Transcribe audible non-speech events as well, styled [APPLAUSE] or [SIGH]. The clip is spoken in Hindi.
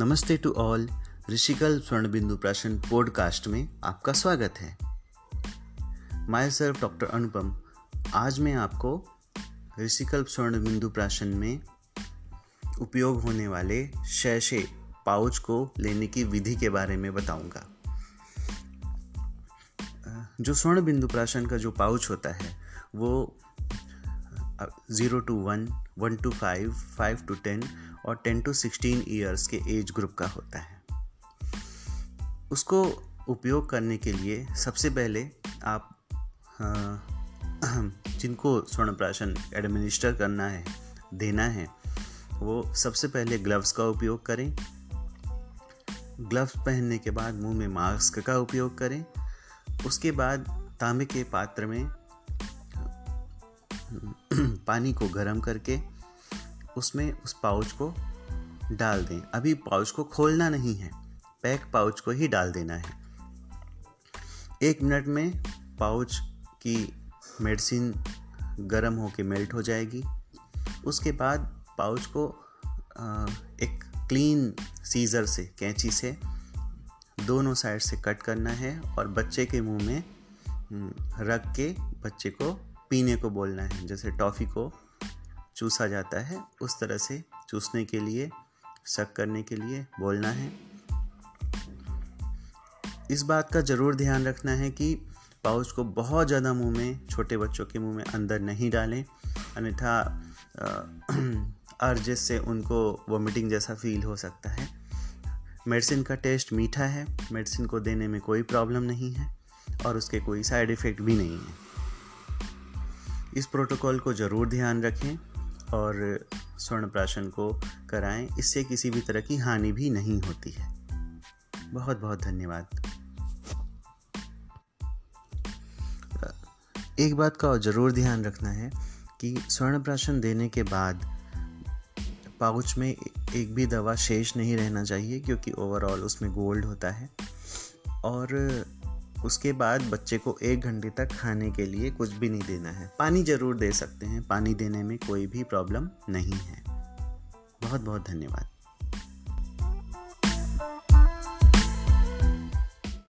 नमस्ते टू ऑल। ऋषिकल स्वर्ण बिंदु प्राशन पॉडकास्ट में आपका स्वागत है। माई सेल्फ डॉक्टर अनुपम, आज मैं आपको ऋषिकल स्वर्ण बिंदु प्राशन में उपयोग होने वाले शैशे पाउच को लेने की विधि के बारे में बताऊँगा। जो स्वर्ण बिंदु प्राशन का जो पाउच होता है, वो zero to one one to five five to ten और टेन टू सिक्सटीन ईयर्स के एज ग्रुप का होता है। उसको उपयोग करने के लिए सबसे पहले आप जिनको स्वर्ण प्राशन एडमिनिस्टर करना है, देना है, वो सबसे पहले ग्लव्स का उपयोग करें। ग्लव्स पहनने के बाद मुँह में मास्क का उपयोग करें। उसके बाद तांबे के पात्र में [CLEARS THROAT] पानी को गर्म करके उसमें उस पाउच को डाल दें। अभी पाउच को खोलना नहीं है पैक पाउच को ही डाल देना है। एक मिनट में पाउच की मेडिसिन गर्म होकर मेल्ट हो जाएगी। उसके बाद पाउच को एक क्लीन सीज़र से कैंची से दोनों साइड से कट करना है और बच्चे के मुँह में हम्म, रख के बच्चे को पीने को बोलना है, जैसे टॉफ़ी को चूसा जाता है, उस तरह से चूसने के लिए, शक करने के लिए बोलना है। इस बात का ज़रूर ध्यान रखना है कि पाउच को बहुत ज़्यादा मुँह में, छोटे बच्चों के मुँह में अंदर नहीं डालें, अन्यथा अर्जेस [CLEARS THROAT] से उनको वॉमिटिंग जैसा फील हो सकता है। मेडिसिन का टेस्ट मीठा है, मेडिसिन को देने में कोई प्रॉब्लम नहीं है, और उसके कोई साइड इफ़ेक्ट भी नहीं है। इस प्रोटोकॉल को ज़रूर ध्यान रखें और स्वर्ण प्राशन को कराएँ। इससे किसी भी तरह की हानि भी नहीं होती है। बहुत बहुत धन्यवाद। एक बात का और ज़रूर ध्यान रखना है कि स्वर्ण प्राशन देने के बाद पाउच में एक भी दवा शेष नहीं रहना चाहिए क्योंकि ओवरऑल उसमें गोल्ड होता है। और उसके बाद बच्चे को एक घंटे तक खाने के लिए कुछ भी नहीं देना है। पानी ज़रूर दे सकते हैं। पानी देने में कोई भी प्रॉब्लम नहीं है। बहुत बहुत धन्यवाद।